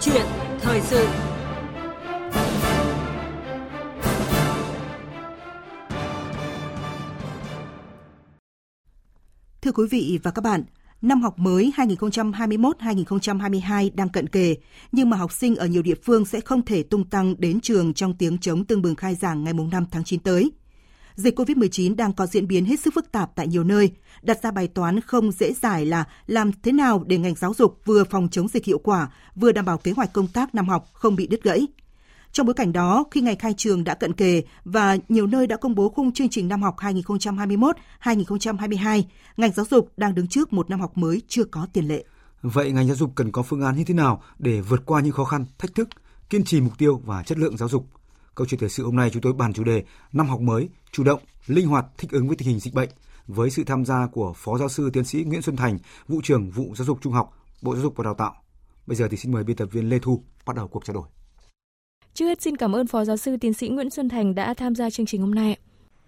chuyện thời sự. Thưa quý vị và các bạn, năm học mới 2021-2022 đang cận kề, nhưng mà học sinh ở nhiều địa phương sẽ không thể tung tăng đến trường trong tiếng chống tương bừng khai giảng ngày 5 tháng 9 tới. Dịch COVID-19 đang có diễn biến hết sức phức tạp tại nhiều nơi, đặt ra bài toán không dễ giải là làm thế nào để ngành giáo dục vừa phòng chống dịch hiệu quả, vừa đảm bảo kế hoạch công tác năm học không bị đứt gãy. Trong bối cảnh đó, khi ngày khai trường đã cận kề và nhiều nơi đã công bố khung chương trình năm học 2021-2022, ngành giáo dục đang đứng trước một năm học mới chưa có tiền lệ. Vậy ngành giáo dục cần có phương án như thế nào để vượt qua những khó khăn, thách thức, kiên trì mục tiêu và chất lượng giáo dục? Câu chuyện thời sự hôm nay chúng tôi bàn chủ đề năm học mới, chủ động, linh hoạt thích ứng với tình hình dịch bệnh với sự tham gia của Phó Giáo sư Tiến sĩ Nguyễn Xuân Thành, vụ trưởng vụ giáo dục trung học, Bộ Giáo dục và Đào tạo. Bây giờ thì xin mời biên tập viên Lê Thu bắt đầu cuộc trao đổi. Trước hết xin cảm ơn Phó Giáo sư Tiến sĩ Nguyễn Xuân Thành đã tham gia chương trình hôm nay.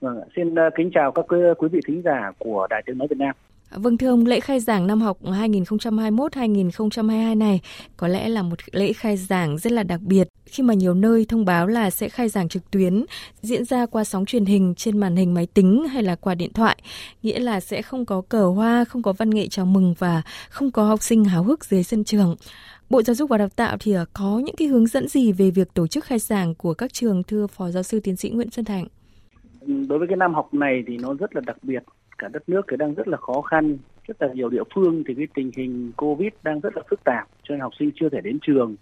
Vâng, xin ờ, kính chào các quý vị thính giả của Đài Tiếng nói Việt Nam. Vâng thưa ông, lễ khai giảng năm học 2021-2022 này có lẽ là một lễ khai giảng rất là đặc biệt khi mà nhiều nơi thông báo là sẽ khai giảng trực tuyến diễn ra qua sóng truyền hình trên màn hình máy tính hay là qua điện thoại, nghĩa là sẽ không có cờ hoa, không có văn nghệ chào mừng và không có học sinh háo hức dưới sân trường. Bộ Giáo dục và Đào tạo thì à, có những cái hướng dẫn gì về việc tổ chức khai giảng của các trường thưa Phó Giáo sư Tiến sĩ Nguyễn Xuân Thành? Đối với cái năm học này thì nó rất là đặc biệt, cả đất nước thì đang rất là khó khăn, rất là nhiều địa phương thì cái tình hình Covid đang rất là phức tạp cho nên học sinh chưa thể đến trường.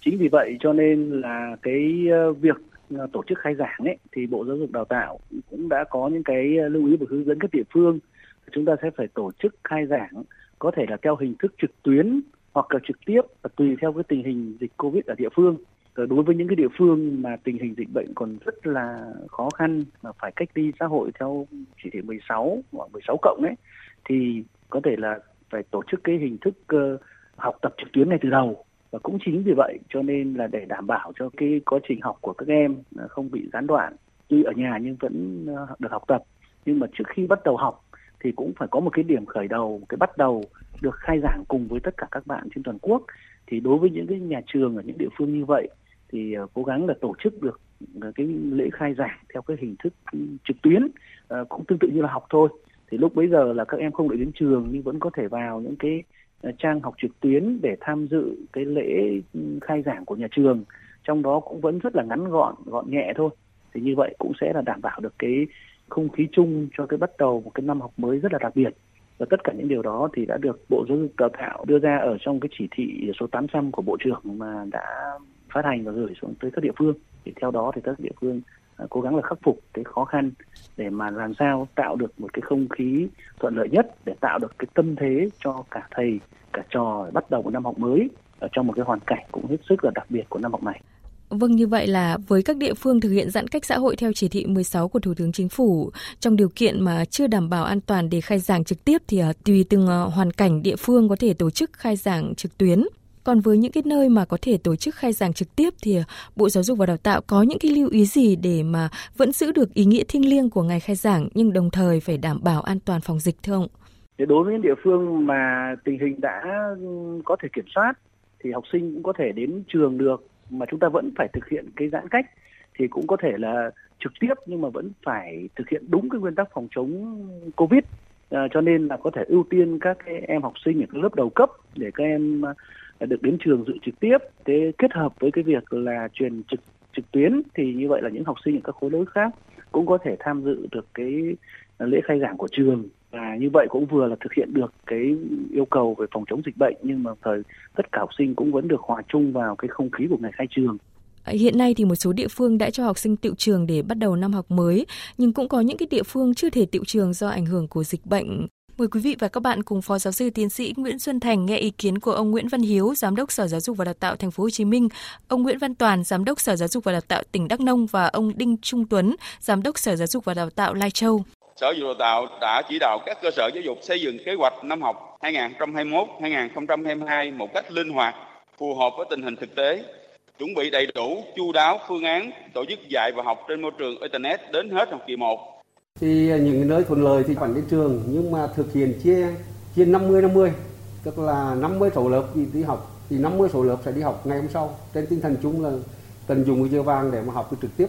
Chính vì vậy cho nên là cái ờ, việc ờ, tổ chức khai giảng ấy thì Bộ Giáo dục Đào tạo cũng đã có những cái ờ, lưu ý và hướng dẫn các địa phương. Chúng ta sẽ phải tổ chức khai giảng có thể là theo hình thức trực tuyến hoặc là trực tiếp và tùy theo cái tình hình dịch covid ở địa phương. Ờ, đối với những cái địa phương mà tình hình dịch bệnh còn rất là khó khăn mà phải cách ly xã hội theo chỉ thị 16 hoặc 16 cộng ấy thì có thể là phải tổ chức cái hình thức uh, học tập trực tuyến ngay từ đầu. Và cũng chính vì vậy cho nên là để đảm bảo cho cái quá trình học của các em ờ, không bị gián đoạn tuy ở nhà nhưng vẫn được học tập. Nhưng mà trước khi bắt đầu học thì cũng phải có một cái điểm khởi đầu cái bắt đầu được khai giảng cùng với tất cả các bạn trên toàn quốc. Thì đối với những cái nhà trường ở những địa phương như vậy thì ờ, cố gắng là tổ chức được ờ, cái lễ khai giảng theo cái hình thức trực tuyến ờ, cũng tương tự như là học thôi. Thì lúc bấy giờ là các em không được đến trường nhưng vẫn có thể vào những cái trang học trực tuyến để tham dự cái lễ ừ, khai giảng của nhà trường. Trong đó cũng vẫn rất là ngắn gọn gọn nhẹ thôi. Thì như vậy cũng sẽ là đảm bảo được cái không khí chung cho cái bắt đầu một cái năm học mới rất là đặc biệt. Và tất cả những điều đó thì đã được Bộ Giáo dục Đào tạo đưa ra ở trong cái chỉ thị số 800 của Bộ trưởng mà đã phát hành và gửi xuống tới các địa phương. Thì theo đó thì các địa phương à, cố gắng là khắc phục cái khó khăn để mà làm sao tạo được một cái không khí thuận lợi nhất để tạo được cái tâm thế cho cả thầy, cả trò bắt đầu một năm học mới ở trong một cái hoàn cảnh cũng hết sức là đặc biệt của năm học này. Vâng như vậy là với các địa phương thực hiện giãn cách xã hội theo chỉ thị 16 của Thủ tướng Chính phủ, trong điều kiện mà chưa đảm bảo an toàn để khai giảng trực tiếp thì à, tùy từng à, hoàn cảnh địa phương có thể tổ chức khai giảng trực tuyến. Còn với những cái nơi mà có thể tổ chức khai giảng trực tiếp thì à, Bộ Giáo dục và Đào tạo có những cái lưu ý gì để mà vẫn giữ được ý nghĩa thiêng liêng của ngày khai giảng nhưng đồng thời phải đảm bảo an toàn phòng dịch thưa ông? Đối với những địa phương mà tình hình đã có thể kiểm soát thì học sinh cũng có thể đến trường được mà chúng ta vẫn phải thực hiện cái giãn cách thì cũng có thể là trực tiếp nhưng mà vẫn phải thực hiện đúng cái nguyên tắc phòng chống covid à, cho nên là có thể ưu tiên các cái em học sinh ở các lớp đầu cấp để các em à, được đến trường dự trực tiếp thế kết hợp với cái việc là truyền trực trực tuyến thì như vậy là những học sinh ở các khối lớp khác cũng có thể tham dự được cái à, lễ khai giảng của trường và như vậy cũng vừa là thực hiện được cái yêu cầu về phòng chống dịch bệnh nhưng mà thời tất cả học sinh cũng vẫn được hòa chung vào cái không khí của ngày khai trường. À, hiện nay thì một số địa phương đã cho học sinh tiệu trường để bắt đầu năm học mới, nhưng cũng có những cái địa phương chưa thể tiệu trường do ảnh hưởng của dịch bệnh. Mời quý vị và các bạn cùng Phó Giáo sư Tiến sĩ Nguyễn Xuân Thành nghe ý kiến của ông Nguyễn Văn Hiếu, Giám đốc Sở Giáo dục và Đào tạo Thành phố Hồ Chí Minh, ông Nguyễn Văn Toàn, Giám đốc Sở Giáo dục và Đào tạo tỉnh Đắk Nông và ông Đinh Trung Tuấn, Giám đốc Sở Giáo dục và Đào tạo Lai Châu. Sở Giáo dục Đào tạo đã chỉ đạo các cơ sở giáo dục xây dựng kế hoạch năm học 2021-2022 một cách linh hoạt, phù hợp với tình hình thực tế, chuẩn bị đầy đủ, chu đáo phương án tổ chức dạy và học trên môi trường Internet đến hết học kỳ 1. Thì à, những nơi thuận lợi thì vẫn đến trường nhưng mà thực hiện chia chia 50 50 tức là 50 số lớp đi học thì 50 số lớp sẽ đi học ngày hôm sau. Trên tinh thần chung là tận dụng cái giờ vàng để mà học trực tiếp.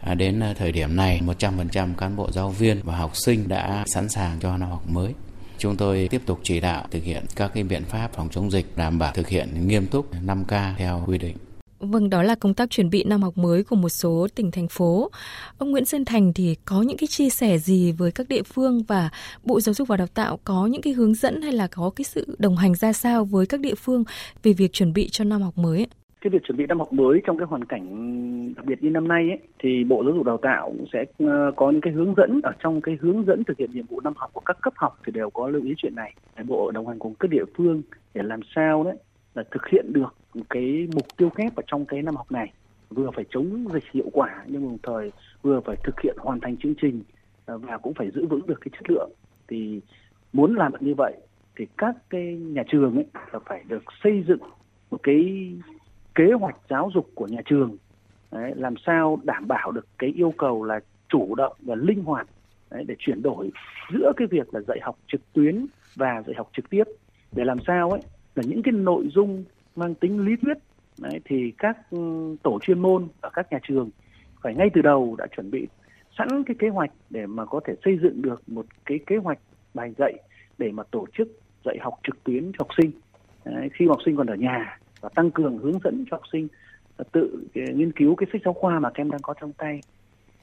À, đến à, thời điểm này, 100% cán bộ giáo viên và học sinh đã sẵn sàng cho năm học mới. Chúng tôi tiếp tục chỉ đạo thực hiện các cái biện pháp phòng chống dịch đảm bảo thực hiện nghiêm túc 5K theo quy định. Vâng, đó là công tác chuẩn bị năm học mới của một số tỉnh thành phố. Ông Nguyễn Xuân Thành thì có những cái chia sẻ gì với các địa phương và Bộ Giáo dục và Đào tạo có những cái hướng dẫn hay là có cái sự đồng hành ra sao với các địa phương về việc chuẩn bị cho năm học mới? Cái việc chuẩn bị năm học mới trong cái hoàn cảnh đặc biệt như năm nay ấy, thì Bộ Giáo dục Đào tạo sẽ ờ, có những cái hướng dẫn ở trong cái hướng dẫn thực hiện nhiệm vụ năm học của các cấp học thì đều có lưu ý chuyện này. Bộ đồng hành cùng các địa phương để làm sao đấy là thực hiện được cái mục tiêu kép ở trong cái năm học này vừa phải chống dịch hiệu quả nhưng đồng thời vừa phải thực hiện hoàn thành chương trình à, và cũng phải giữ vững được cái chất lượng. Thì muốn làm được như vậy thì các cái nhà trường ấy là phải được xây dựng một cái kế hoạch giáo dục của nhà trường đấy, làm sao đảm bảo được cái yêu cầu là chủ động và linh hoạt đấy, để chuyển đổi giữa cái việc là dạy học trực tuyến và dạy học trực tiếp. Để làm sao ấy là những cái nội dung mang tính lý thuyết đấy, thì các ừ, tổ chuyên môn ở các nhà trường phải ngay từ đầu đã chuẩn bị sẵn cái kế hoạch để mà có thể xây dựng được một cái kế hoạch bài dạy để mà tổ chức dạy học trực tuyến cho học sinh. Đấy, khi học sinh còn ở nhà và tăng cường hướng dẫn cho học sinh tự ờ, nghiên cứu cái sách giáo khoa mà các em đang có trong tay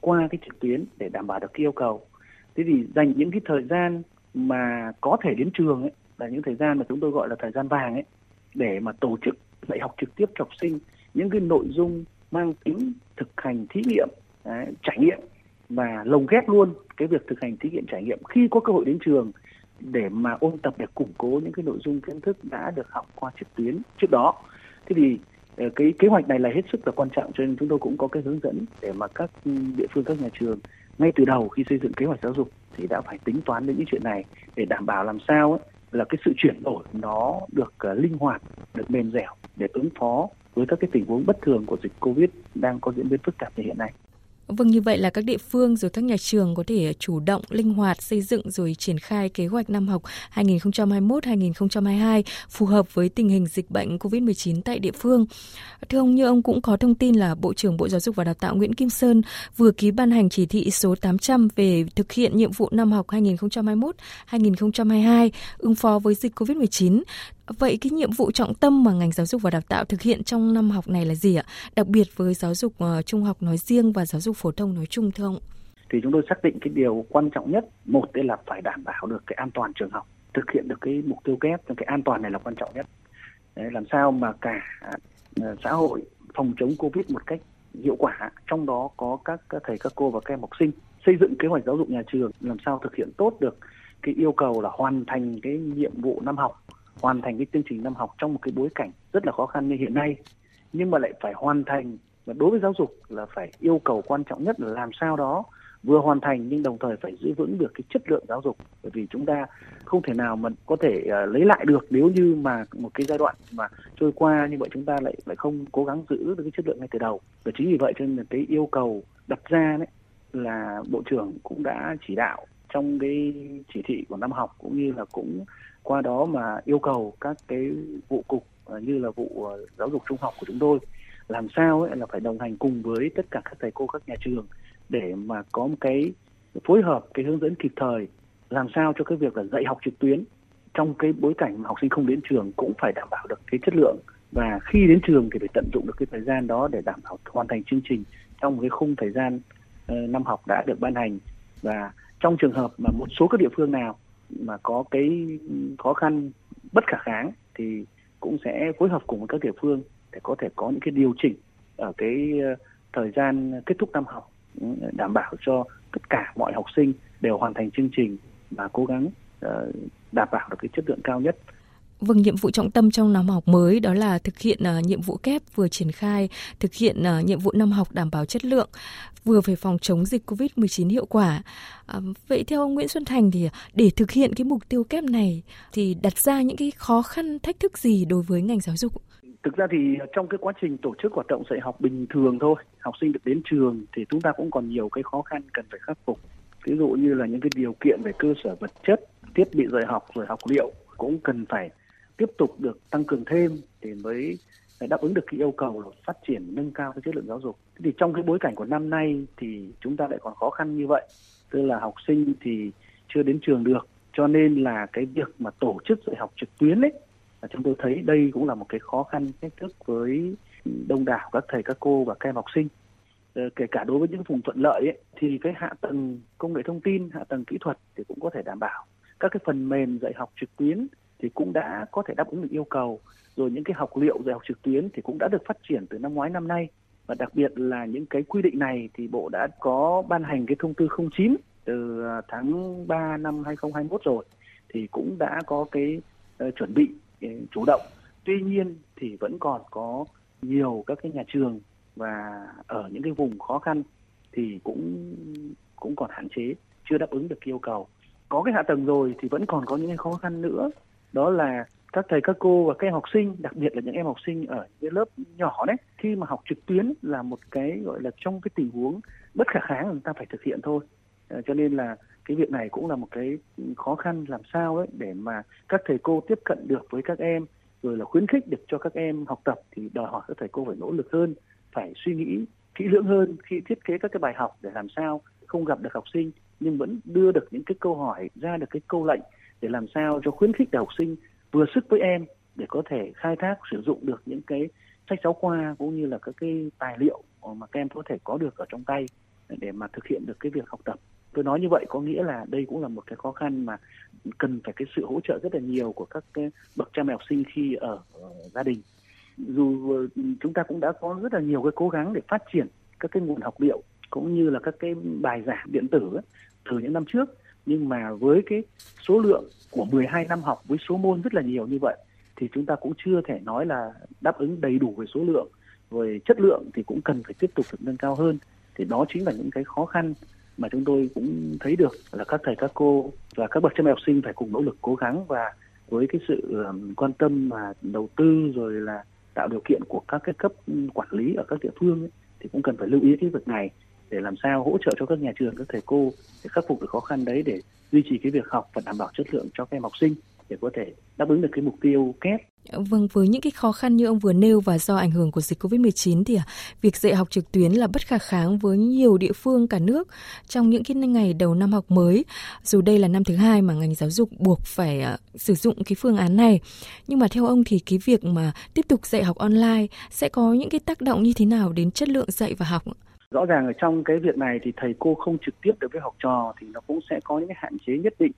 qua cái trực tuyến để đảm bảo được cái yêu cầu. Thế thì dành những cái thời gian mà có thể đến trường ấy là những thời gian mà chúng tôi gọi là thời gian vàng ấy để mà tổ chức dạy học trực tiếp cho học sinh. Những cái nội dung mang tính thực hành thí nghiệm đấy, trải nghiệm và lồng ghép luôn cái việc thực hành thí nghiệm trải nghiệm. Khi có cơ hội đến trường để mà ôn tập để củng cố những cái nội dung kiến thức đã được học qua trực tuyến trước đó. Thế thì ờ, cái kế hoạch này là hết sức là quan trọng cho nên chúng tôi cũng có cái hướng dẫn để mà các địa phương các nhà trường ngay từ đầu khi xây dựng kế hoạch giáo dục thì đã phải tính toán đến những chuyện này để đảm bảo làm sao ấy, là cái sự chuyển đổi nó được uh, linh hoạt, được mềm dẻo để ứng phó với các cái tình huống bất thường của dịch Covid đang có diễn biến phức tạp như hiện nay. Vâng như vậy là các địa phương rồi các nhà trường có thể chủ động, linh hoạt xây dựng rồi triển khai kế hoạch năm học 2021-2022 phù hợp với tình hình dịch bệnh COVID-19 tại địa phương. Thưa ông, như ông cũng có thông tin là Bộ trưởng Bộ Giáo dục và Đào tạo Nguyễn Kim Sơn vừa ký ban hành chỉ thị số 800 về thực hiện nhiệm vụ năm học 2021-2022 ứng phó với dịch COVID-19. Vậy cái nhiệm vụ trọng tâm mà ngành giáo dục và đào tạo thực hiện trong năm học này là gì ạ? Đặc biệt với giáo dục uh, trung học nói riêng và giáo dục phổ thông nói chung thưa ông? Thì chúng tôi xác định cái điều quan trọng nhất, một đây là phải đảm bảo được cái an toàn trường học, thực hiện được cái mục tiêu kép, cái an toàn này là quan trọng nhất. Đấy, làm sao mà cả ờ, xã hội phòng chống Covid một cách hiệu quả, trong đó có các, các thầy, các cô và các em học sinh xây dựng kế hoạch giáo dục nhà trường làm sao thực hiện tốt được cái yêu cầu là hoàn thành cái nhiệm vụ năm học hoàn thành cái chương trình năm học trong một cái bối cảnh rất là khó khăn như hiện nay nhưng mà lại phải hoàn thành và đối với giáo dục là phải yêu cầu quan trọng nhất là làm sao đó vừa hoàn thành nhưng đồng thời phải giữ vững được cái chất lượng giáo dục. Bởi vì chúng ta không thể nào mà có thể uh, lấy lại được nếu như mà một cái giai đoạn mà trôi qua như vậy chúng ta lại lại không cố gắng giữ được cái chất lượng ngay từ đầu. Và chính vì vậy cho nên là cái yêu cầu đặt ra đấy là bộ trưởng cũng đã chỉ đạo trong cái chỉ thị của năm học cũng như là cũng qua đó mà yêu cầu các cái vụ cục à, như là vụ à, giáo dục trung học của chúng tôi, làm sao ấy là phải đồng hành cùng với tất cả các thầy cô, các nhà trường để mà có một cái phối hợp, cái hướng dẫn kịp thời, làm sao cho cái việc là dạy học trực tuyến trong cái bối cảnh mà học sinh không đến trường cũng phải đảm bảo được cái chất lượng. Và khi đến trường thì phải tận dụng được cái thời gian đó để đảm bảo hoàn thành chương trình trong một cái khung thời gian ờ, năm học đã được ban hành. Và trong trường hợp mà một số các địa phương nào mà có cái khó khăn bất khả kháng thì cũng sẽ phối hợp cùng với các địa phương để có thể có những cái điều chỉnh ở cái ờ, thời gian kết thúc năm học ừ, đảm bảo cho tất cả mọi học sinh đều hoàn thành chương trình và cố gắng ờ, đảm bảo được cái chất lượng cao nhất. Vâng, nhiệm vụ trọng tâm trong năm học mới đó là thực hiện uh, nhiệm vụ kép vừa triển khai, thực hiện uh, nhiệm vụ năm học đảm bảo chất lượng, vừa phải phòng chống dịch Covid-19 hiệu quả. Uh, vậy theo ông Nguyễn Xuân Thành thì để thực hiện cái mục tiêu kép này thì đặt ra những cái khó khăn, thách thức gì đối với ngành giáo dục? Thực ra thì trong cái quá trình tổ chức hoạt động dạy học bình thường thôi, học sinh được đến trường thì chúng ta cũng còn nhiều cái khó khăn cần phải khắc phục. Ví dụ như là những cái điều kiện về cơ sở vật chất, thiết bị dạy học rồi học liệu cũng cần phải tiếp tục được tăng cường thêm thì mới đáp ứng được cái yêu cầu là phát triển nâng cao cái chất lượng giáo dục. Thế thì trong cái bối cảnh của năm nay thì chúng ta lại còn khó khăn như vậy, tức là học sinh thì chưa đến trường được, cho nên là cái việc mà tổ chức dạy học trực tuyến ấy là chúng tôi thấy đây cũng là một cái khó khăn thách thức với đông đảo các thầy các cô và các em học sinh. Ờ, kể cả đối với những vùng thuận lợi ấy, thì cái hạ tầng công nghệ thông tin hạ tầng kỹ thuật thì cũng có thể đảm bảo. Các cái phần mềm dạy học trực tuyến thì cũng đã có thể đáp ứng được yêu cầu. Rồi những cái học liệu dạy học trực tuyến thì cũng đã được phát triển từ năm ngoái năm nay. Và đặc biệt là những cái quy định này thì bộ đã có ban hành cái thông tư 09 từ à, tháng 3 năm 2021 rồi. Thì cũng đã có cái uh, chuẩn bị uh, chủ động. Tuy nhiên thì vẫn còn có nhiều các cái nhà trường và ở những cái vùng khó khăn thì cũng cũng còn hạn chế chưa đáp ứng được yêu cầu. Có cái hạ tầng rồi thì vẫn còn có những cái khó khăn nữa đó là các thầy các cô và các em học sinh đặc biệt là những em học sinh ở những lớp nhỏ đấy khi mà học trực tuyến là một cái gọi là trong cái tình huống bất khả kháng người ta phải thực hiện thôi. À, cho nên là cái việc này cũng là một cái khó khăn làm sao đấy để mà các thầy cô tiếp cận được với các em rồi là khuyến khích được cho các em học tập thì đòi hỏi các thầy cô phải nỗ lực hơn phải suy nghĩ kỹ lưỡng hơn khi thiết kế các cái bài học để làm sao không gặp được học sinh nhưng vẫn đưa được những cái câu hỏi ra được cái câu lệnh để làm sao cho khuyến khích học sinh vừa sức với em để có thể khai thác sử dụng được những cái sách giáo khoa cũng như là các cái tài liệu mà các em có thể có được ở trong tay để mà thực hiện được cái việc học tập. Tôi nói như vậy có nghĩa là đây cũng là một cái khó khăn mà cần phải cái sự hỗ trợ rất là nhiều của các cái bậc cha mẹ học sinh khi ở, gia đình. Dù ờ, chúng ta cũng đã có rất là nhiều cái cố gắng để phát triển các cái nguồn học liệu cũng như là các cái bài giảng điện tử ấy, từ những năm trước nhưng mà với cái số lượng của 12 năm học với số môn rất là nhiều như vậy thì chúng ta cũng chưa thể nói là đáp ứng đầy đủ về số lượng. Về chất lượng thì cũng cần phải tiếp tục được nâng cao hơn. Thì đó chính là những cái khó khăn mà chúng tôi cũng thấy được là các thầy các cô và các bậc cha mẹ học sinh phải cùng nỗ lực cố gắng và với cái sự quan tâm mà đầu tư rồi là tạo điều kiện của các cái cấp quản lý ở các địa phương ấy, thì cũng cần phải lưu ý cái việc này để làm sao hỗ trợ cho các nhà trường các thầy cô để khắc phục được khó khăn đấy để duy trì cái việc học và đảm bảo chất lượng cho các em học sinh để có thể đáp ứng được cái mục tiêu kép. Vâng, với những cái khó khăn như ông vừa nêu và do ảnh hưởng của dịch Covid-19 thì à, việc dạy học trực tuyến là bất khả kháng với nhiều địa phương cả nước trong những cái ngày đầu năm học mới. Dù đây là năm thứ hai mà ngành giáo dục buộc phải à, sử dụng cái phương án này, nhưng mà theo ông thì cái việc mà tiếp tục dạy học online sẽ có những cái tác động như thế nào đến chất lượng dạy và học? Rõ ràng ở trong cái việc này thì thầy cô không trực tiếp được với học trò thì nó cũng sẽ có những cái hạn chế nhất định.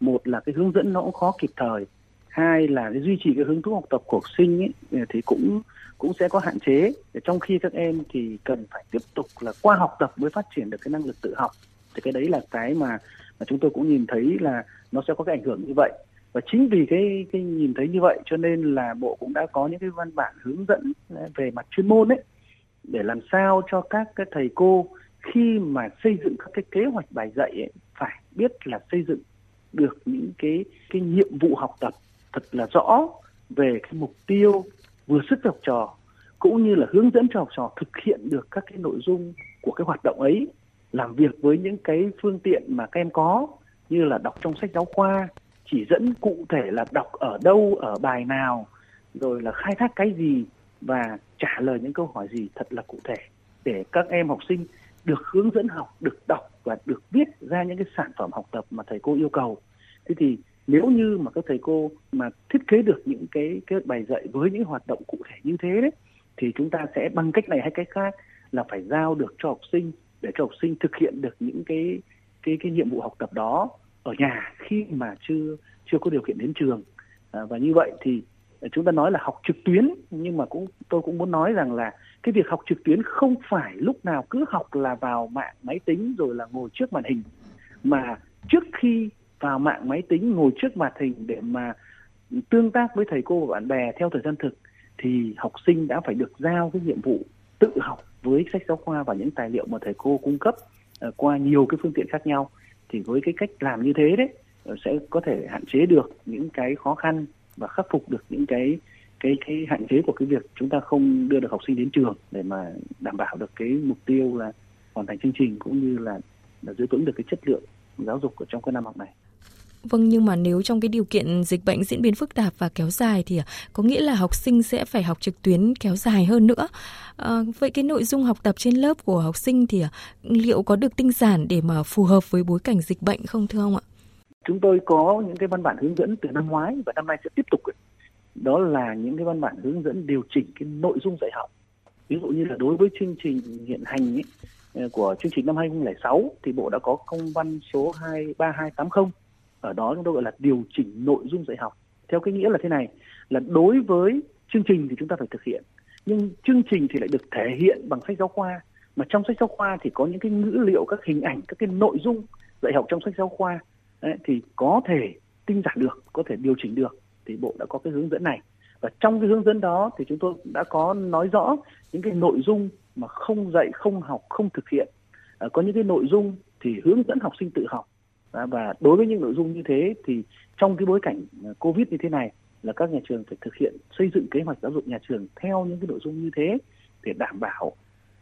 Một là cái hướng dẫn nó cũng khó kịp thời. Hai là cái duy trì cái hứng thú học tập của học sinh ấy, thì cũng cũng sẽ có hạn chế. Trong khi các em thì cần phải tiếp tục là qua học tập mới phát triển được cái năng lực tự học. Thì cái đấy là cái mà mà chúng tôi cũng nhìn thấy là nó sẽ có cái ảnh hưởng như vậy. Và chính vì cái cái nhìn thấy như vậy cho nên là bộ cũng đã có những cái văn bản hướng dẫn về mặt chuyên môn ấy để làm sao cho các cái thầy cô khi mà xây dựng các cái kế hoạch bài dạy ấy, phải biết là xây dựng được những cái cái nhiệm vụ học tập thật là rõ về cái mục tiêu vừa sức học trò cũng như là hướng dẫn cho học trò thực hiện được các cái nội dung của cái hoạt động ấy làm việc với những cái phương tiện mà các em có như là đọc trong sách giáo khoa chỉ dẫn cụ thể là đọc ở đâu ở bài nào rồi là khai thác cái gì và trả lời những câu hỏi gì thật là cụ thể để các em học sinh được hướng dẫn học được đọc và được viết ra những cái sản phẩm học tập mà thầy cô yêu cầu. Thế thì nếu như mà các thầy cô mà thiết kế được những cái cái bài dạy với những hoạt động cụ thể như thế đấy thì chúng ta sẽ bằng cách này hay cách khác là phải giao được cho học sinh để cho học sinh thực hiện được những cái cái cái nhiệm vụ học tập đó ở nhà khi mà chưa chưa có điều kiện đến trường. À, và như vậy thì chúng ta nói là học trực tuyến, nhưng mà cũng, tôi cũng muốn nói rằng là cái việc học trực tuyến không phải lúc nào cứ học là vào mạng máy tính rồi là ngồi trước màn hình. Mà trước khi vào mạng máy tính, ngồi trước màn hình để mà tương tác với thầy cô và bạn bè theo thời gian thực, thì học sinh đã phải được giao cái nhiệm vụ tự học với sách giáo khoa và những tài liệu mà thầy cô cung cấp ờ, qua nhiều cái phương tiện khác nhau. Thì với cái cách làm như thế đấy ờ, sẽ có thể hạn chế được những cái khó khăn và khắc phục được những cái cái cái hạn chế của cái việc chúng ta không đưa được học sinh đến trường để mà đảm bảo được cái mục tiêu là hoàn thành chương trình cũng như là là giữ vững được cái chất lượng giáo dục ở trong cái năm học này. Vâng nhưng mà nếu trong cái điều kiện dịch bệnh diễn biến phức tạp và kéo dài thì à, có nghĩa là học sinh sẽ phải học trực tuyến kéo dài hơn nữa. À, vậy cái nội dung học tập trên lớp của học sinh thì à, liệu có được tinh giản để mà phù hợp với bối cảnh dịch bệnh không thưa ông ạ? Chúng tôi có những cái văn bản hướng dẫn từ năm ngoái và năm nay sẽ tiếp tục. Đó là những cái văn bản hướng dẫn điều chỉnh cái nội dung dạy học. Ví dụ như là đối với chương trình hiện hành ấy, ờ, của chương trình năm 2006 thì Bộ đã có công văn số 23280 ở đó chúng tôi gọi là điều chỉnh nội dung dạy học theo cái nghĩa là thế này là đối với chương trình thì chúng ta phải thực hiện nhưng chương trình thì lại được thể hiện bằng sách giáo khoa mà trong sách giáo khoa thì có những cái ngữ liệu các hình ảnh các cái nội dung dạy học trong sách giáo khoa đấy, thì có thể tinh giản được có thể điều chỉnh được thì bộ đã có cái hướng dẫn này. Và trong cái hướng dẫn đó thì chúng tôi đã có nói rõ những cái nội dung mà không dạy không học không thực hiện. À, có những cái nội dung thì hướng dẫn học sinh tự học. À, và đối với những nội dung như thế thì trong cái bối cảnh à, covid như thế này là các nhà trường phải thực hiện xây dựng kế hoạch giáo dục nhà trường theo những cái nội dung như thế để đảm bảo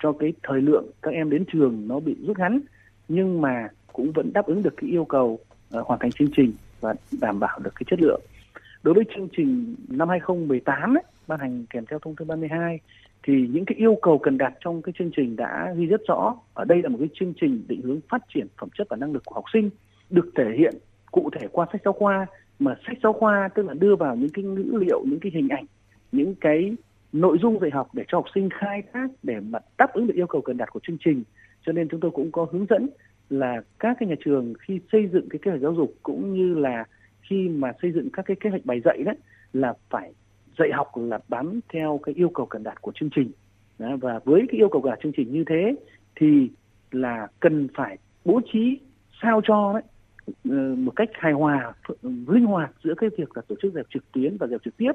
cho cái thời lượng các em đến trường nó bị rút ngắn nhưng mà cũng vẫn đáp ứng được cái yêu cầu Ờ, hoàn thành chương trình và đảm bảo được cái chất lượng. Đối với chương trình năm 2018 ấy, ban hành kèm theo thông tư 32 thì những cái yêu cầu cần đạt trong cái chương trình đã ghi rất rõ. Ở đây là một cái chương trình định hướng phát triển phẩm chất và năng lực của học sinh được thể hiện cụ thể qua sách giáo khoa mà sách giáo khoa tức là đưa vào những cái ngữ liệu những cái hình ảnh những cái nội dung dạy học để cho học sinh khai thác để mà đáp ứng được yêu cầu cần đạt của chương trình cho nên chúng tôi cũng có hướng dẫn là các cái nhà trường khi xây dựng cái kế hoạch giáo dục cũng như là khi mà xây dựng các cái kế hoạch bài dạy đấy là phải dạy học là bám theo cái yêu cầu cần đạt của chương trình. Đó, và với cái yêu cầu cần đạt chương trình như thế thì là cần phải bố trí sao cho đấy ờ, một cách hài hòa linh hoạt giữa cái việc là tổ chức dạy trực tuyến và dạy trực tiếp.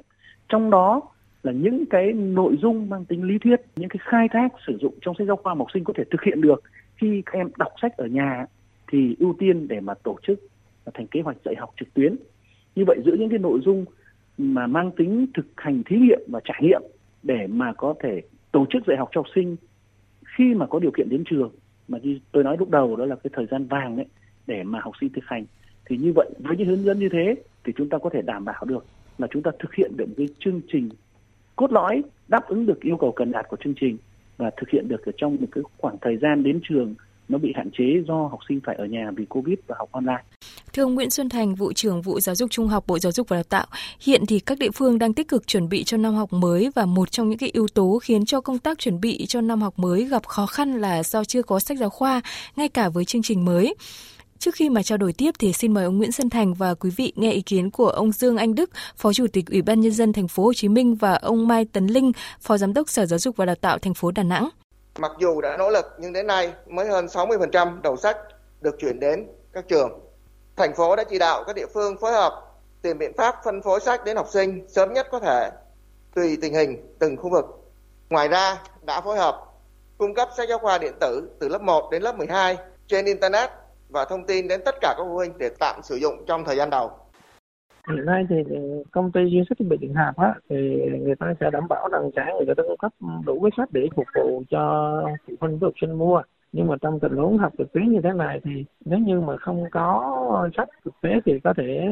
Trong đó là những cái nội dung mang tính lý thuyết những cái khai thác sử dụng trong sách giáo khoa học sinh có thể thực hiện được khi các em đọc sách ở nhà thì ưu tiên để mà tổ chức thành kế hoạch dạy học trực tuyến. Như vậy giữa những cái nội dung mà mang tính thực hành thí nghiệm và trải nghiệm để mà có thể tổ chức dạy học cho học sinh khi mà có điều kiện đến trường, mà như tôi nói lúc đầu đó là cái thời gian vàng đấy để mà học sinh thực hành, thì như vậy với những hướng dẫn như thế thì chúng ta có thể đảm bảo được là chúng ta thực hiện được một cái chương trình cốt lõi đáp ứng được yêu cầu cần đạt của chương trình và thực hiện được ở trong một cái khoảng thời gian đến trường nó bị hạn chế do học sinh phải ở nhà vì Covid và học online. Thưa ông Nguyễn Xuân Thành, vụ trưởng vụ giáo dục trung học Bộ Giáo dục và Đào tạo, hiện thì các địa phương đang tích cực chuẩn bị cho năm học mới và một trong những cái yếu tố khiến cho công tác chuẩn bị cho năm học mới gặp khó khăn là do chưa có sách giáo khoa ngay cả với chương trình mới. Trước khi mà trao đổi tiếp thì xin mời ông Nguyễn Xuân Thành và quý vị nghe ý kiến của ông Dương Anh Đức, Phó Chủ tịch Ủy ban nhân dân thành phố Hồ Chí Minh và ông Mai Tấn Linh, Phó Giám đốc Sở Giáo dục và Đào tạo thành phố Đà Nẵng. Mặc dù đã nỗ lực nhưng đến nay mới hơn 60% đầu sách được chuyển đến các trường. Thành phố đã chỉ đạo các địa phương phối hợp tìm biện pháp phân phối sách đến học sinh sớm nhất có thể tùy tình hình từng khu vực. Ngoài ra đã phối hợp cung cấp sách giáo khoa điện tử từ lớp 1 đến lớp 12 trên internet và thông tin đến tất cả các phụ huynh để tạm sử dụng trong thời gian đầu. Hiện nay thì công ty duy sách thiết bị điện hạt á, thì người ta sẽ đảm bảo rằng trả người ta cung cấp đủ cái sách để phục vụ cho phụ huynh và học sinh mua nhưng mà trong tình huống học trực tuyến như thế này thì nếu như mà không có sách thực tế thì có thể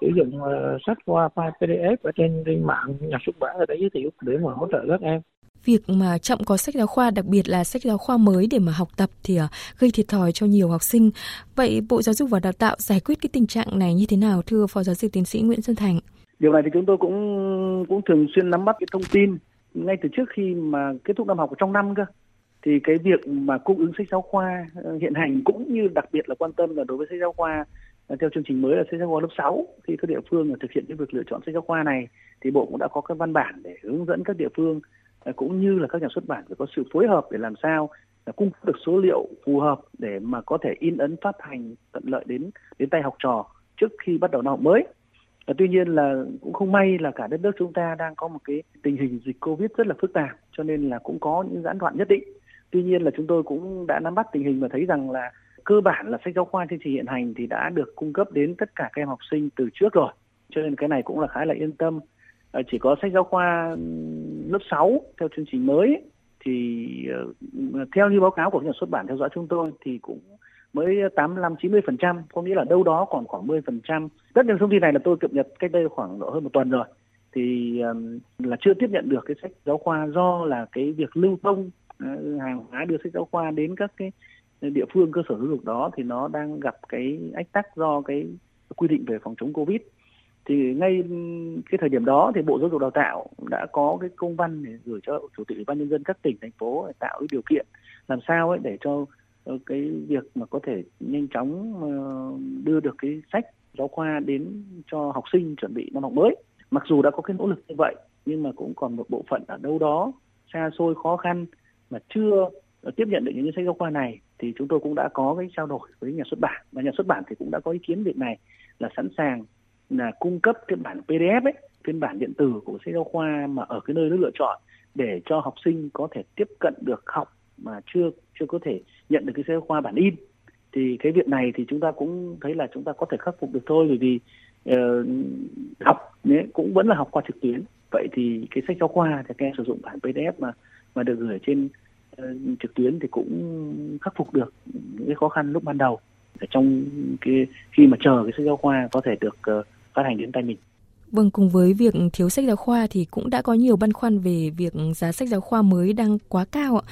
sử dụng ờ, sách qua file PDF ở trên trên mạng nhà xuất bản người ta giới thiệu để mà hỗ trợ các em việc mà chậm có sách giáo khoa, đặc biệt là sách giáo khoa mới để mà học tập thì à, gây thiệt thòi cho nhiều học sinh. Vậy Bộ Giáo dục và Đào tạo giải quyết cái tình trạng này như thế nào thưa Phó Giáo sư Tiến sĩ Nguyễn Xuân Thành? Điều này thì chúng tôi cũng cũng thường xuyên nắm bắt cái thông tin ngay từ trước khi mà kết thúc năm học trong năm cơ thì cái việc mà cung ứng sách giáo khoa ờ, hiện hành cũng như đặc biệt là quan tâm là đối với sách giáo khoa ờ, theo chương trình mới là sách giáo khoa lớp 6 khi các địa phương thực hiện cái việc lựa chọn sách giáo khoa này thì bộ cũng đã có các văn bản để hướng dẫn các địa phương Ờ, cũng như là các nhà xuất bản phải có sự phối hợp để làm sao là cung cấp được số liệu phù hợp để mà có thể in ấn phát hành tận lợi đến đến tay học trò trước khi bắt đầu năm học mới. À, tuy nhiên là cũng không may là cả đất nước chúng ta đang có một cái tình hình dịch Covid rất là phức tạp cho nên là cũng có những gián đoạn nhất định. Tuy nhiên là chúng tôi cũng đã nắm bắt tình hình và thấy rằng là cơ bản là sách giáo khoa chương trình hiện hành thì đã được cung cấp đến tất cả các em học sinh từ trước rồi. Cho nên cái này cũng là khá là yên tâm. Ờ, chỉ có sách giáo khoa lớp 6 theo chương trình mới thì ờ, theo như báo cáo của nhà xuất bản theo dõi chúng tôi thì cũng mới 85 90 phần trăm có nghĩa là đâu đó còn khoảng 10 phần trăm. Tất nhiên thông tin này là tôi cập nhật cách đây khoảng độ hơn một tuần rồi. Thì um, là chưa tiếp nhận được cái sách giáo khoa do là cái việc lưu thông uh, hàng hóa đưa sách giáo khoa đến các cái địa phương cơ sở giáo dục đó thì nó đang gặp cái ách tắc do cái quy định về phòng chống covid thì ngay cái thời điểm đó thì bộ giáo dục đào tạo đã có cái công văn để gửi cho chủ tịch ủy ban nhân dân các tỉnh, thành phố để tạo cái điều kiện làm sao ấy để cho ờ, cái việc mà có thể nhanh chóng ờ, đưa được cái sách giáo khoa đến cho học sinh chuẩn bị năm học mới. Mặc dù đã có cái nỗ lực như vậy, nhưng mà cũng còn một bộ phận ở đâu đó xa xôi khó khăn mà chưa ờ, tiếp nhận được những sách giáo khoa này, thì chúng tôi cũng đã có cái trao đổi với nhà xuất bản. Và nhà xuất bản thì cũng đã có ý kiến việc này là sẵn sàng là cung cấp cái bản PDF ấy, phiên bản điện tử của sách giáo khoa mà ở cái nơi nó lựa chọn để cho học sinh có thể tiếp cận được học mà chưa chưa có thể nhận được cái sách giáo khoa bản in. Thì cái việc này thì chúng ta cũng thấy là chúng ta có thể khắc phục được thôi bởi vì uh, học ấy, cũng vẫn là học qua trực tuyến. Vậy thì cái sách giáo khoa thì các em sử dụng bản PDF mà mà được gửi trên uh, trực tuyến thì cũng khắc phục được những cái khó khăn lúc ban đầu. Trong cái khi mà chờ cái sách giáo khoa có thể được uh, phát hành đến tay mình. Vâng, cùng với việc thiếu sách giáo khoa thì cũng đã có nhiều băn khoăn về việc giá sách giáo khoa mới đang quá cao ạ.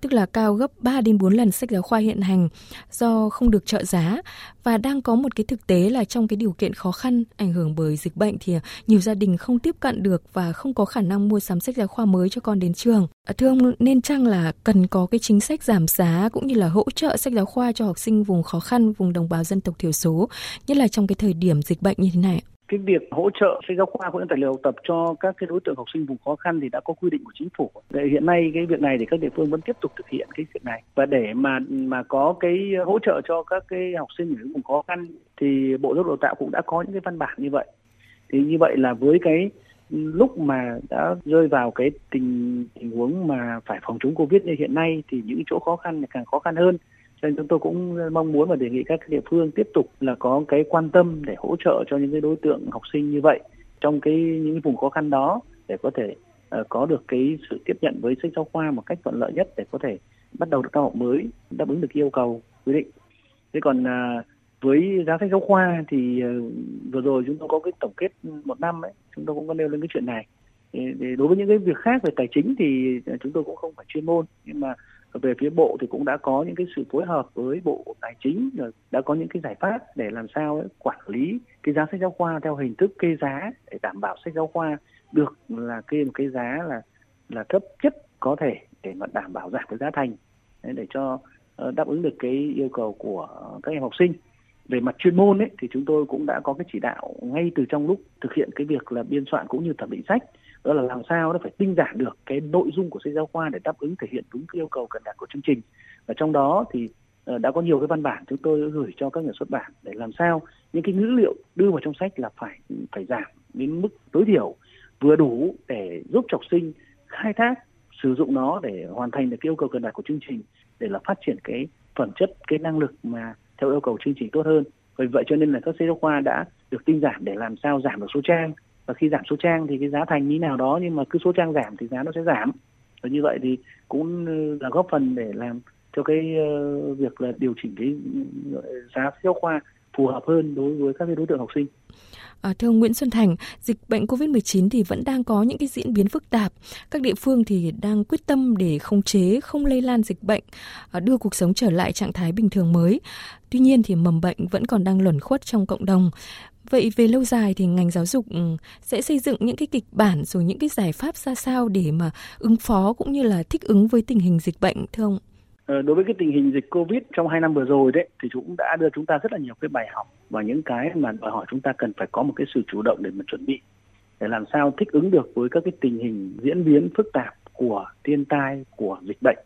Tức là cao gấp 3 đến 4 lần sách giáo khoa hiện hành do không được trợ giá và đang có một cái thực tế là trong cái điều kiện khó khăn ảnh hưởng bởi dịch bệnh thì à, nhiều gia đình không tiếp cận được và không có khả năng mua sắm sách giáo khoa mới cho con đến trường. À, thưa ông nên chăng là cần có cái chính sách giảm giá cũng như là hỗ trợ sách giáo khoa cho học sinh vùng khó khăn, vùng đồng bào dân tộc thiểu số, nhất là trong cái thời điểm dịch bệnh như thế này? Cái việc hỗ trợ sách giáo khoa cũng như tài liệu học tập cho các cái đối tượng học sinh vùng khó khăn thì đã có quy định của chính phủ. Để hiện nay cái việc này thì các địa phương vẫn tiếp tục thực hiện cái việc này và để mà mà có cái hỗ trợ cho các cái học sinh ở vùng khó khăn thì Bộ Giáo dục Đào tạo cũng đã có những cái văn bản như vậy. Thì như vậy là với cái lúc mà đã rơi vào cái tình tình huống mà phải phòng chống Covid như hiện nay thì những chỗ khó khăn càng khó khăn hơn cho nên chúng tôi cũng mong muốn và đề nghị các địa phương tiếp tục là có cái quan tâm để hỗ trợ cho những cái đối tượng học sinh như vậy trong cái những vùng khó khăn đó để có thể uh, có được cái sự tiếp nhận với sách giáo khoa một cách thuận lợi nhất để có thể bắt đầu được năm học mới đáp ứng được yêu cầu quy định. Thế còn uh, với giá sách giáo khoa thì uh, vừa rồi chúng tôi có cái tổng kết một năm ấy, chúng tôi cũng có nêu lên cái chuyện này. Thì, thì đối với những cái việc khác về tài chính thì ờ, chúng tôi cũng không phải chuyên môn nhưng mà về phía bộ thì cũng đã có những cái sự phối hợp với bộ tài chính rồi đã có những cái giải pháp để làm sao ấy, quản lý cái giá sách giáo khoa theo hình thức kê giá để đảm bảo sách giáo khoa được là kê một cái giá là là thấp nhất có thể để mà đảm bảo giảm cái giá thành. Để cho ờ, đáp ứng được cái yêu cầu của các em học sinh về mặt chuyên môn ấy, thì chúng tôi cũng đã có cái chỉ đạo ngay từ trong lúc thực hiện cái việc là biên soạn cũng như thẩm định sách. Đó là làm sao nó phải tinh giản được cái nội dung của sách giáo khoa để đáp ứng thể hiện đúng cái yêu cầu cần đạt của chương trình. Và trong đó thì ờ, đã có nhiều cái văn bản chúng tôi gửi cho các nhà xuất bản để làm sao những cái ngữ liệu đưa vào trong sách là phải phải giảm đến mức tối thiểu, vừa đủ để giúp học sinh khai thác, sử dụng nó để hoàn thành được cái yêu cầu cần đạt của chương trình, để là phát triển cái phẩm chất, cái năng lực mà theo yêu cầu chương trình tốt hơn. Vì vậy cho nên là các sách giáo khoa đã được tinh giản để làm sao giảm được số trang. Và khi giảm số trang thì cái giá thành như nào đó nhưng mà cứ số trang giảm thì giá nó sẽ giảm. Và như vậy thì cũng ờ, là góp phần để làm cho cái uh, việc là điều chỉnh cái ừ, ừ, giá sách giáo khoa phù hợp hơn đối với các cái đối tượng học sinh. À, thưa ông Nguyễn Xuân Thành, dịch bệnh COVID-19 thì vẫn đang có những cái diễn biến phức tạp. Các địa phương thì đang quyết tâm để khống chế, không lây lan dịch bệnh, à, đưa cuộc sống trở lại trạng thái bình thường mới. Tuy nhiên thì mầm bệnh vẫn còn đang luẩn khuất trong cộng đồng. Vậy về lâu dài thì ngành giáo dục ừ, sẽ xây dựng những cái kịch bản rồi những cái giải pháp ra sao để mà ứng phó cũng như là thích ứng với tình hình dịch bệnh thưa ông? Ờ, đối với cái tình hình dịch Covid trong hai năm vừa rồi đấy thì cũng đã đưa chúng ta rất là nhiều cái bài học và những cái mà đòi hỏi chúng ta cần phải có một cái sự chủ động để mà chuẩn bị để làm sao thích ứng được với các cái tình hình diễn biến phức tạp của thiên tai của dịch bệnh.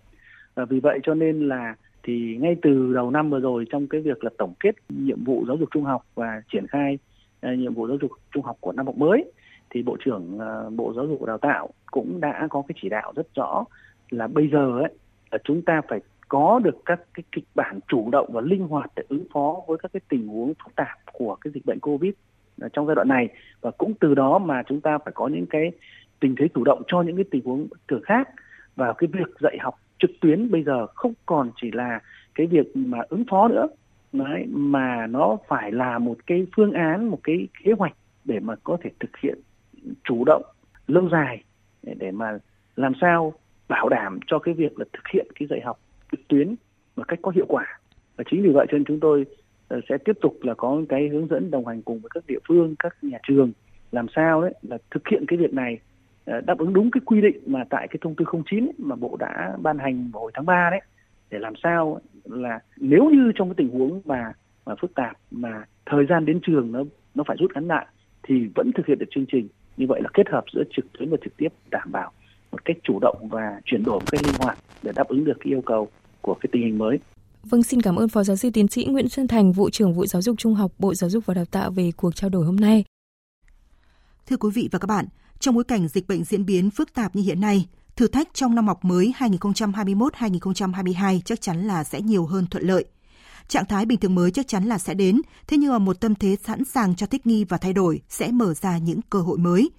Và vì vậy cho nên là thì ngay từ đầu năm vừa rồi trong cái việc là tổng kết nhiệm vụ giáo dục trung học và triển khai uh, nhiệm vụ giáo dục trung học của năm học mới thì bộ trưởng uh, bộ giáo dục và đào tạo cũng đã có cái chỉ đạo rất rõ là bây giờ ấy chúng ta phải có được các cái kịch bản chủ động và linh hoạt để ứng phó với các cái tình huống phức tạp của cái dịch bệnh covid à, trong giai đoạn này. Và cũng từ đó mà chúng ta phải có những cái tình thế chủ động cho những cái tình huống thường khác. Và cái việc dạy học trực tuyến bây giờ không còn chỉ là cái việc mà ứng phó nữa. Đấy, mà nó phải là một cái phương án một cái kế hoạch để mà có thể thực hiện chủ động lâu dài để mà làm sao bảo đảm cho cái việc là thực hiện cái dạy học trực tuyến một cách có hiệu quả. Và chính vì vậy cho nên chúng tôi ờ, sẽ tiếp tục là có cái hướng dẫn đồng hành cùng với các địa phương các nhà trường làm sao đấy là thực hiện cái việc này ờ, đáp ứng đúng cái quy định mà tại cái thông tư 09 ấy, mà bộ đã ban hành vào hồi tháng 3 đấy để làm sao là nếu như trong cái tình huống mà mà phức tạp mà thời gian đến trường nó nó phải rút ngắn lại thì vẫn thực hiện được chương trình. Như vậy là kết hợp giữa trực tuyến và trực tiếp đảm bảo một cách chủ động và chuyển đổi một cách linh hoạt để đáp ứng được cái yêu cầu của cái tình hình mới. Vâng, xin cảm ơn Phó Giáo sư Tiến sĩ Nguyễn Xuân Thành, vụ trưởng vụ giáo dục trung học, Bộ Giáo dục và Đào tạo về cuộc trao đổi hôm nay. Thưa quý vị và các bạn, trong bối cảnh dịch bệnh diễn biến phức tạp như hiện nay, thử thách trong năm học mới 2021-2022 chắc chắn là sẽ nhiều hơn thuận lợi. Trạng thái bình thường mới chắc chắn là sẽ đến, thế nhưng mà một tâm thế sẵn sàng cho thích nghi và thay đổi sẽ mở ra những cơ hội mới.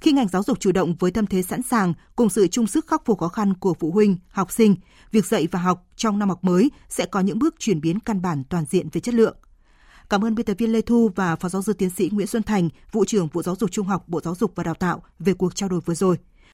Khi ngành giáo dục chủ động với tâm thế sẵn sàng cùng sự chung sức khắc phục khó khăn của phụ huynh, học sinh, việc dạy và học trong năm học mới sẽ có những bước chuyển biến căn bản toàn diện về chất lượng. Cảm ơn biên tập viên Lê Thu và Phó giáo sư tiến sĩ Nguyễn Xuân Thành, vụ trưởng vụ giáo dục trung học Bộ Giáo dục và Đào tạo về cuộc trao đổi vừa rồi.